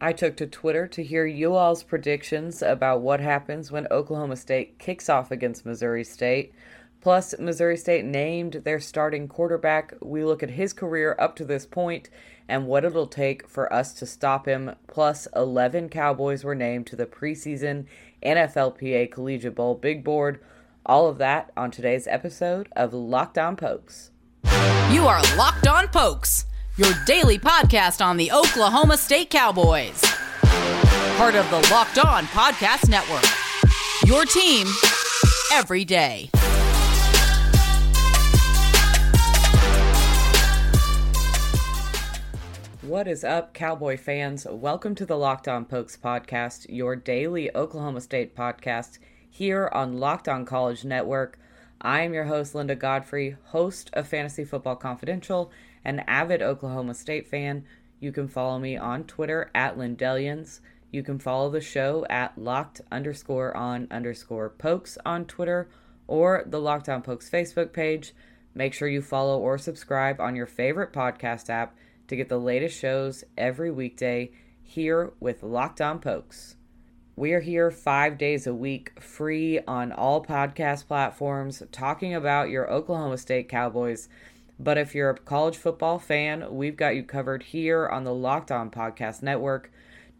I took to Twitter to hear you all's predictions about what happens when Oklahoma State kicks off against Missouri State. Plus, Missouri State named their starting quarterback. We look at his career up to this point and what it'll take for us to stop him. Plus, 11 Cowboys were named to the preseason NFLPA Collegiate Bowl Big Board. All of that on today's episode of Locked On Pokes. You are Locked On Pokes your daily podcast on the Oklahoma State Cowboys. Part of the Locked On Podcast Network. Your team every day. What is up, Cowboy fans? Welcome to the Locked On Pokes podcast, your daily Oklahoma State podcast here on Locked On College Network. I am your host, Linda Godfrey, host of Fantasy Football Confidential an avid Oklahoma State fan, you can follow me on Twitter at Lindellians. You can follow the show at locked underscore on underscore pokes on Twitter or the Locked On Pokes Facebook page. Make sure you follow or subscribe on your favorite podcast app to get the latest shows every weekday here with Locked On Pokes. We are here five days a week, free on all podcast platforms, talking about your Oklahoma State Cowboys but if you're a college football fan, we've got you covered here on the Locked On Podcast Network.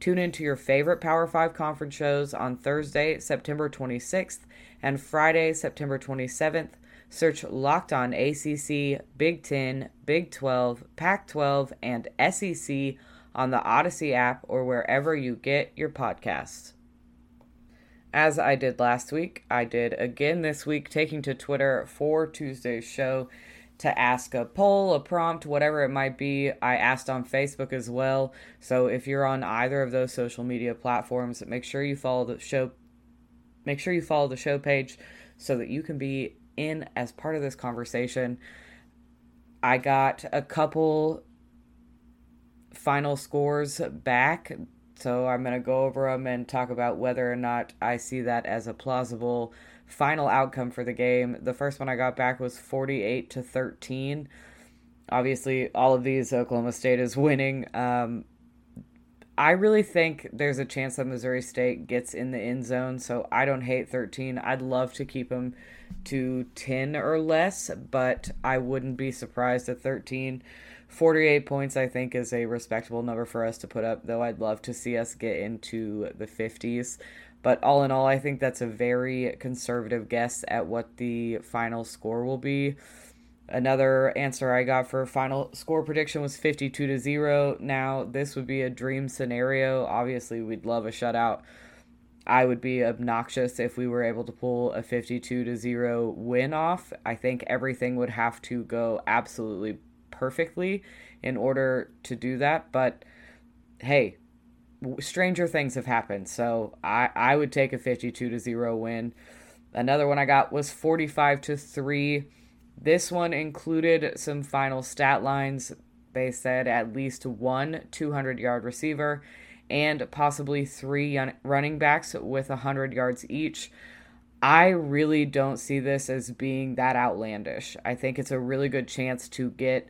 Tune into your favorite Power 5 conference shows on Thursday, September 26th and Friday, September 27th. Search Locked On ACC, Big 10, Big 12, Pac 12, and SEC on the Audacy app or wherever you get your podcasts. As I did last week, I did again this week, taking to Twitter for Tuesday's show to ask a poll, a prompt, whatever it might be. I asked on Facebook as well. So if you're on either of those social media platforms, make sure you follow the show make sure you follow the show page so that you can be in as part of this conversation. I got a couple final scores back, so I'm going to go over them and talk about whether or not I see that as a plausible final outcome for the game. The first one I got back was 48 to 13. Obviously, all of these Oklahoma State is winning. Um, I really think there's a chance that Missouri State gets in the end zone, so I don't hate 13. I'd love to keep them to 10 or less, but I wouldn't be surprised at 13. 48 points, I think, is a respectable number for us to put up, though I'd love to see us get into the 50s. But all in all, I think that's a very conservative guess at what the final score will be. Another answer I got for final score prediction was 52 to 0. Now, this would be a dream scenario. Obviously, we'd love a shutout. I would be obnoxious if we were able to pull a 52 to 0 win off. I think everything would have to go absolutely perfectly in order to do that, but hey, stranger things have happened. So I, I would take a 52 to 0 win. Another one I got was 45 to 3. This one included some final stat lines. They said at least one 200 yard receiver and possibly three running backs with 100 yards each. I really don't see this as being that outlandish. I think it's a really good chance to get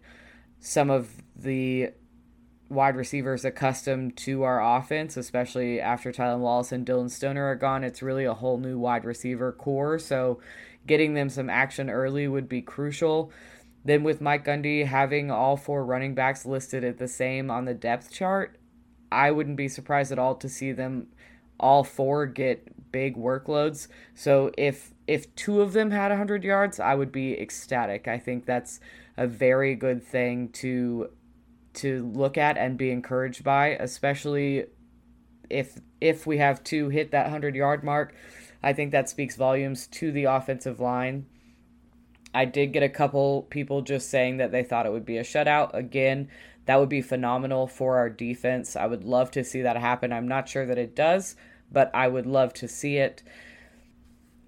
some of the wide receivers accustomed to our offense, especially after Tylan Wallace and Dillon Stoner are gone. It's really a whole new wide receiver core. So getting them some action early would be crucial. Then with Mike Gundy having all four running backs listed at the same on the depth chart, I wouldn't be surprised at all to see them all four get big workloads. So if if two of them had 100 yards, I would be ecstatic. I think that's a very good thing to to look at and be encouraged by, especially if if we have to hit that 100 yard mark. I think that speaks volumes to the offensive line. I did get a couple people just saying that they thought it would be a shutout. Again, that would be phenomenal for our defense. I would love to see that happen. I'm not sure that it does, but I would love to see it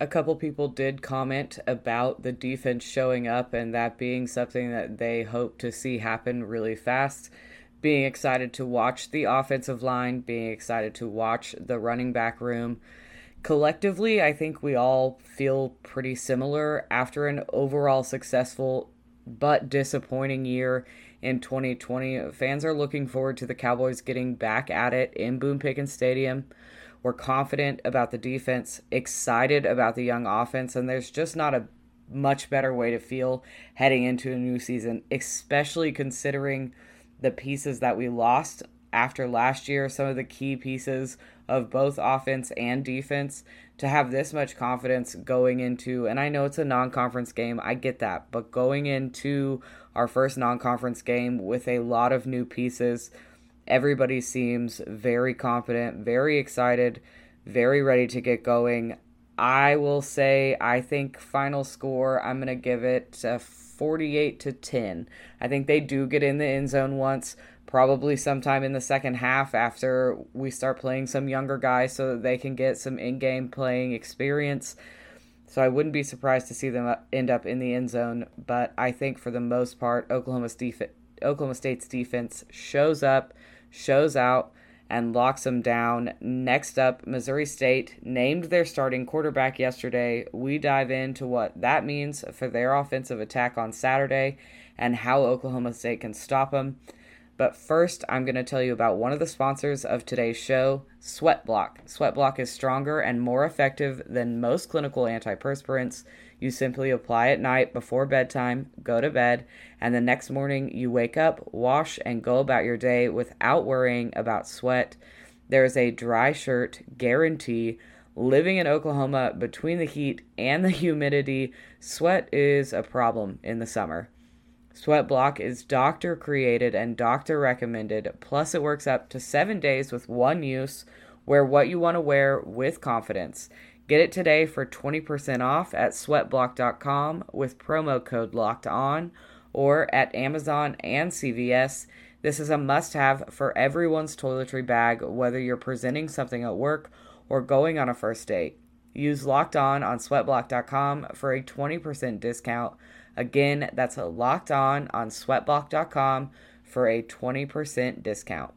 a couple people did comment about the defense showing up and that being something that they hope to see happen really fast. Being excited to watch the offensive line, being excited to watch the running back room. Collectively, I think we all feel pretty similar after an overall successful but disappointing year in 2020. Fans are looking forward to the Cowboys getting back at it in Boone Pickens Stadium. We're confident about the defense, excited about the young offense, and there's just not a much better way to feel heading into a new season, especially considering the pieces that we lost after last year, some of the key pieces of both offense and defense. To have this much confidence going into and I know it's a non-conference game, I get that, but going into our first non-conference game with a lot of new pieces, everybody seems very confident, very excited, very ready to get going. I will say I think final score I'm going to give it 48 to 10. I think they do get in the end zone once, probably sometime in the second half after we start playing some younger guys so that they can get some in-game playing experience. So I wouldn't be surprised to see them end up in the end zone, but I think for the most part Oklahoma's def- Oklahoma State's defense shows up, shows out and locks them down. Next up, Missouri State named their starting quarterback yesterday. We dive into what that means for their offensive attack on Saturday and how Oklahoma State can stop them. But first, I'm going to tell you about one of the sponsors of today's show, Sweatblock. Sweatblock is stronger and more effective than most clinical antiperspirants. You simply apply at night before bedtime, go to bed, and the next morning you wake up, wash, and go about your day without worrying about sweat. There is a dry shirt guarantee. Living in Oklahoma between the heat and the humidity, sweat is a problem in the summer. Sweat Block is doctor created and doctor recommended, plus, it works up to seven days with one use. Wear what you want to wear with confidence. Get it today for 20% off at sweatblock.com with promo code locked on or at Amazon and CVS. This is a must have for everyone's toiletry bag, whether you're presenting something at work or going on a first date. Use locked on on sweatblock.com for a 20% discount Again, that's locked on on sweatblock.com for a 20% discount.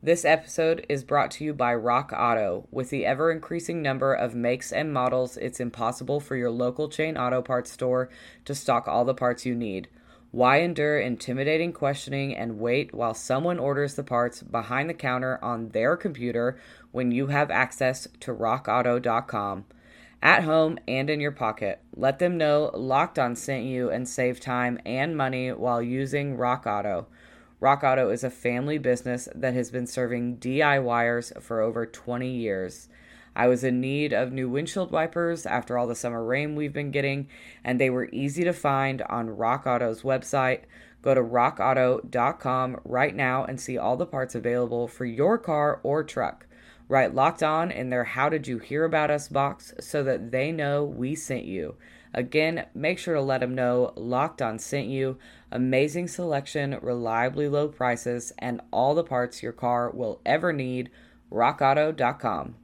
This episode is brought to you by Rock Auto. With the ever increasing number of makes and models, it's impossible for your local chain auto parts store to stock all the parts you need. Why endure intimidating questioning and wait while someone orders the parts behind the counter on their computer when you have access to rockauto.com? at home and in your pocket. Let them know Locked On sent you and save time and money while using Rock Auto. Rock Auto is a family business that has been serving DIYers for over 20 years. I was in need of new windshield wipers after all the summer rain we've been getting, and they were easy to find on Rock Auto's website. Go to rockauto.com right now and see all the parts available for your car or truck. Write locked on in their How Did You Hear About Us box so that they know we sent you. Again, make sure to let them know Locked On sent you. Amazing selection, reliably low prices, and all the parts your car will ever need. RockAuto.com.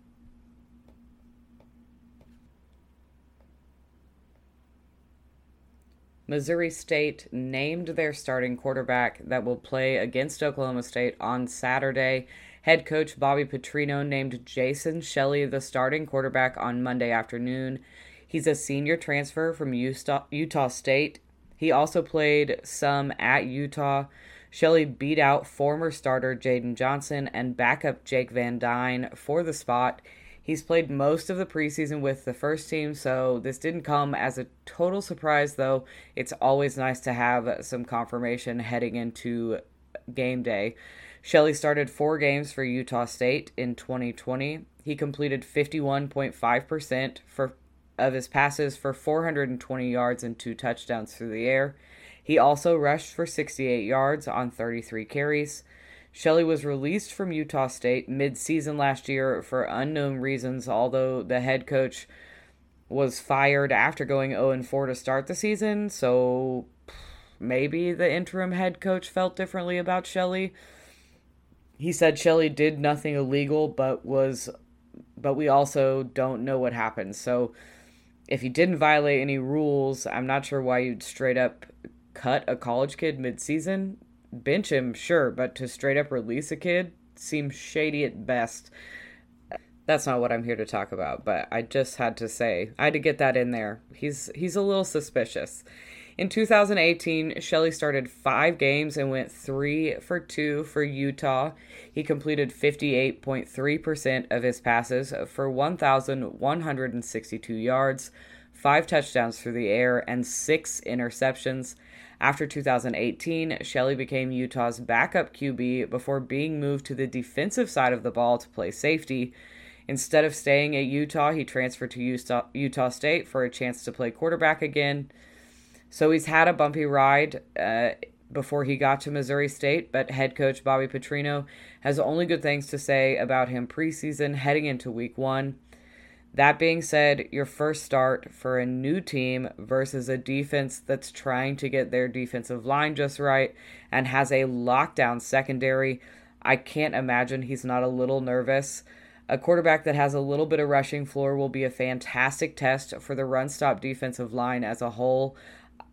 Missouri State named their starting quarterback that will play against Oklahoma State on Saturday. Head coach Bobby Petrino named Jason Shelley the starting quarterback on Monday afternoon. He's a senior transfer from Utah State. He also played some at Utah. Shelley beat out former starter Jaden Johnson and backup Jake Van Dyne for the spot. He's played most of the preseason with the first team, so this didn't come as a total surprise, though. It's always nice to have some confirmation heading into game day. Shelley started four games for Utah State in 2020. He completed 51.5% for of his passes for 420 yards and two touchdowns through the air. He also rushed for 68 yards on 33 carries. Shelley was released from Utah State mid-season last year for unknown reasons, although the head coach was fired after going 0 4 to start the season, so maybe the interim head coach felt differently about Shelley he said Shelley did nothing illegal, but was, but we also don't know what happened. So, if he didn't violate any rules, I'm not sure why you'd straight up cut a college kid mid-season. Bench him, sure, but to straight up release a kid seems shady at best. That's not what I'm here to talk about, but I just had to say I had to get that in there. He's he's a little suspicious. In 2018, Shelley started five games and went three for two for Utah. He completed 58.3% of his passes for 1,162 yards, five touchdowns through the air, and six interceptions. After 2018, Shelley became Utah's backup QB before being moved to the defensive side of the ball to play safety. Instead of staying at Utah, he transferred to Utah, Utah State for a chance to play quarterback again. So he's had a bumpy ride uh, before he got to Missouri State, but head coach Bobby Petrino has only good things to say about him preseason heading into week one. That being said, your first start for a new team versus a defense that's trying to get their defensive line just right and has a lockdown secondary, I can't imagine he's not a little nervous. A quarterback that has a little bit of rushing floor will be a fantastic test for the run stop defensive line as a whole.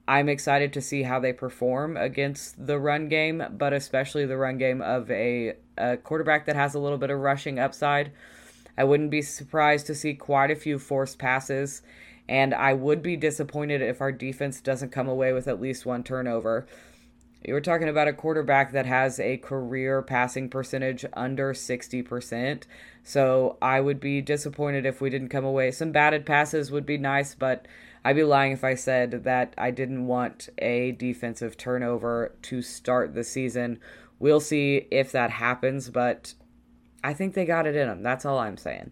I'm excited to see how they perform against the run game, but especially the run game of a, a quarterback that has a little bit of rushing upside. I wouldn't be surprised to see quite a few forced passes, and I would be disappointed if our defense doesn't come away with at least one turnover. You were talking about a quarterback that has a career passing percentage under 60%. So I would be disappointed if we didn't come away. Some batted passes would be nice, but I'd be lying if I said that I didn't want a defensive turnover to start the season. We'll see if that happens, but I think they got it in them. That's all I'm saying.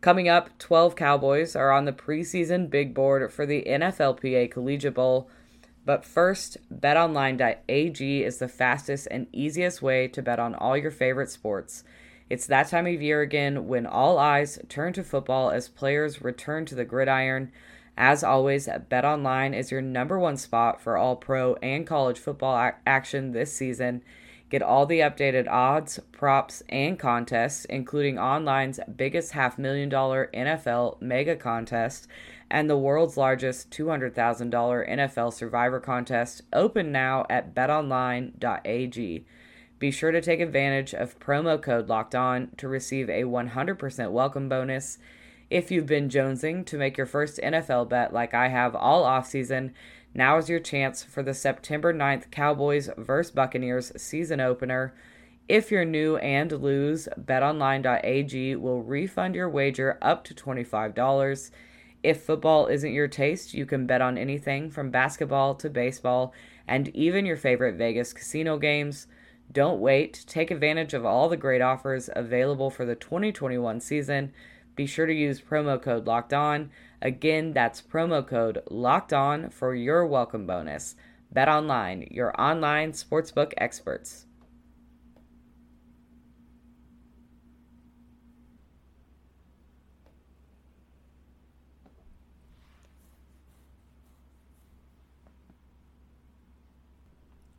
Coming up, 12 Cowboys are on the preseason big board for the NFLPA Collegiate Bowl. But first, betonline.ag is the fastest and easiest way to bet on all your favorite sports. It's that time of year again when all eyes turn to football as players return to the gridiron. As always, BetOnline is your number one spot for all pro and college football action this season. Get all the updated odds, props, and contests, including online's biggest half million dollar NFL mega contest and the world's largest $200,000 NFL Survivor contest, open now at betonline.ag. Be sure to take advantage of promo code Locked On to receive a 100% welcome bonus. If you've been jonesing to make your first NFL bet like I have all offseason, now is your chance for the September 9th Cowboys vs. Buccaneers season opener. If you're new and lose, betonline.ag will refund your wager up to $25. If football isn't your taste, you can bet on anything from basketball to baseball and even your favorite Vegas casino games. Don't wait. Take advantage of all the great offers available for the 2021 season. Be sure to use promo code Locked On. Again, that's promo code Locked On for your welcome bonus. Bet online, your online sportsbook experts.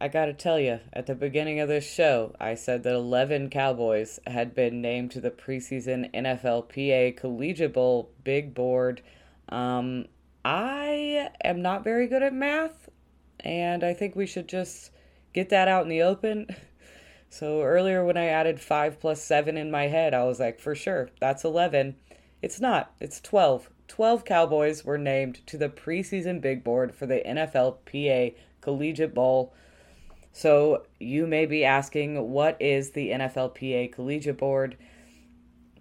I gotta tell you, at the beginning of this show, I said that 11 Cowboys had been named to the preseason NFLPA Collegiate Bowl Big Board. Um, I am not very good at math, and I think we should just get that out in the open. So earlier, when I added 5 plus 7 in my head, I was like, for sure, that's 11. It's not, it's 12. 12 Cowboys were named to the preseason big board for the NFLPA Collegiate Bowl. So you may be asking, what is the NFLPA Collegiate Board?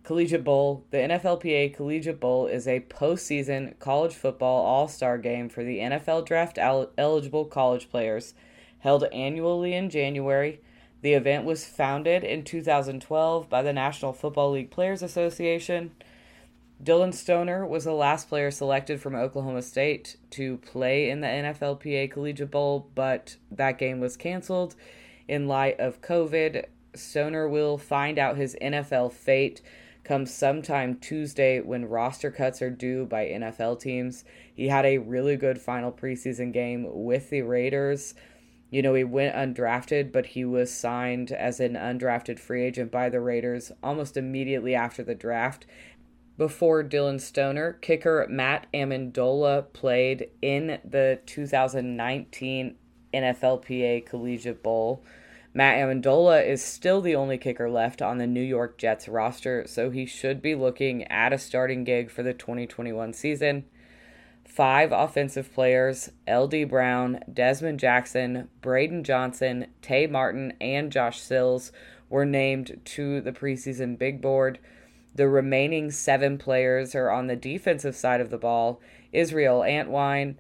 Collegiate Bowl. The NFLPA Collegiate Bowl is a postseason college football all star game for the NFL draft el- eligible college players held annually in January. The event was founded in 2012 by the National Football League Players Association. Dillon Stoner was the last player selected from Oklahoma State to play in the NFLPA Collegiate Bowl, but that game was canceled in light of COVID. Stoner will find out his NFL fate come sometime Tuesday when roster cuts are due by NFL teams. He had a really good final preseason game with the Raiders. You know, he went undrafted, but he was signed as an undrafted free agent by the Raiders almost immediately after the draft before Dillon Stoner. Kicker Matt Ammendola played in the 2019 NFLPA Collegiate Bowl. Matt Ammendola is still the only kicker left on the New York Jets roster, so he should be looking at a starting gig for the 2021 season. Five offensive players LD Brown, Dezmon Jackson, Braydon Johnson, Tay Martin, and Josh Sills were named to the preseason big board. The remaining seven players are on the defensive side of the ball Israel Antwine,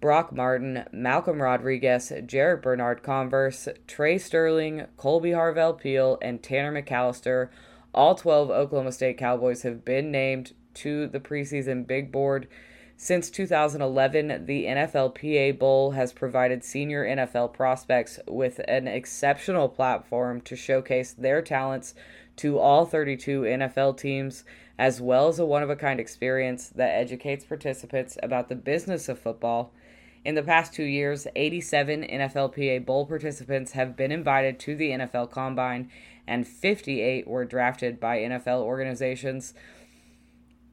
Brock Martin, Malcolm Rodriguez, Jarrick Bernard Converse, Tre Sterling, Kolby Harvell Peel, and Tanner McCalister. All 12 Oklahoma State Cowboys have been named to the preseason big board. Since 2011, the NFLPA Bowl has provided senior NFL prospects with an exceptional platform to showcase their talents to all 32 NFL teams, as well as a one of a kind experience that educates participants about the business of football. In the past two years, 87 NFLPA Bowl participants have been invited to the NFL Combine, and 58 were drafted by NFL organizations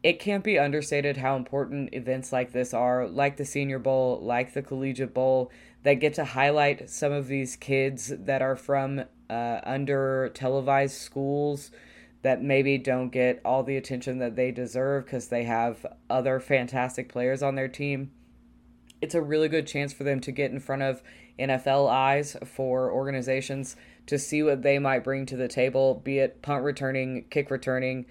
it can't be understated how important events like this are, like the Senior Bowl, like the Collegiate Bowl, that get to highlight some of these kids that are from uh, under televised schools that maybe don't get all the attention that they deserve because they have other fantastic players on their team. It's a really good chance for them to get in front of NFL eyes for organizations to see what they might bring to the table, be it punt returning, kick returning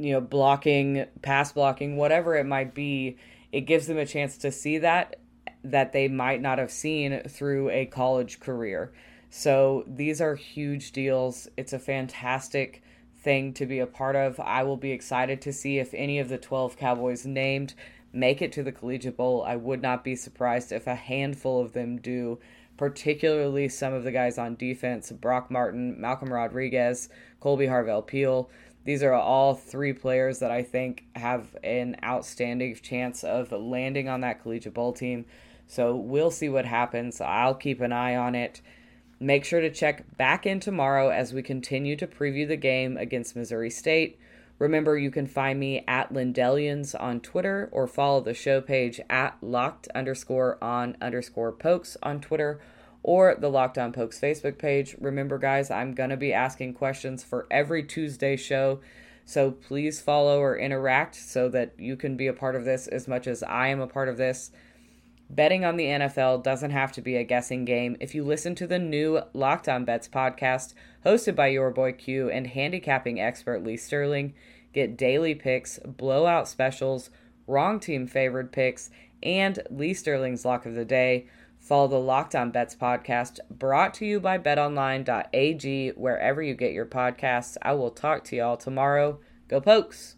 you know, blocking, pass blocking, whatever it might be, it gives them a chance to see that that they might not have seen through a college career. So these are huge deals. It's a fantastic thing to be a part of. I will be excited to see if any of the 12 Cowboys named make it to the Collegiate Bowl. I would not be surprised if a handful of them do, particularly some of the guys on defense Brock Martin, Malcolm Rodriguez, Kolby Harvell Peel. These are all three players that I think have an outstanding chance of landing on that collegiate bowl team. So we'll see what happens. I'll keep an eye on it. Make sure to check back in tomorrow as we continue to preview the game against Missouri State. Remember, you can find me at Lindellians on Twitter or follow the show page at locked underscore on underscore pokes on Twitter or the Locked On Pokes Facebook page. Remember, guys, I'm going to be asking questions for every Tuesday show. So please follow or interact so that you can be a part of this as much as I am a part of this. Betting on the NFL doesn't have to be a guessing game. If you listen to the new Locked On Bets podcast, hosted by your boy Q and handicapping expert Lee Sterling, get daily picks, blowout specials, wrong team favored picks, and Lee Sterling's lock of the day. Follow the Locked On Bets podcast brought to you by betonline.ag wherever you get your podcasts. I will talk to y'all tomorrow. Go Pokes!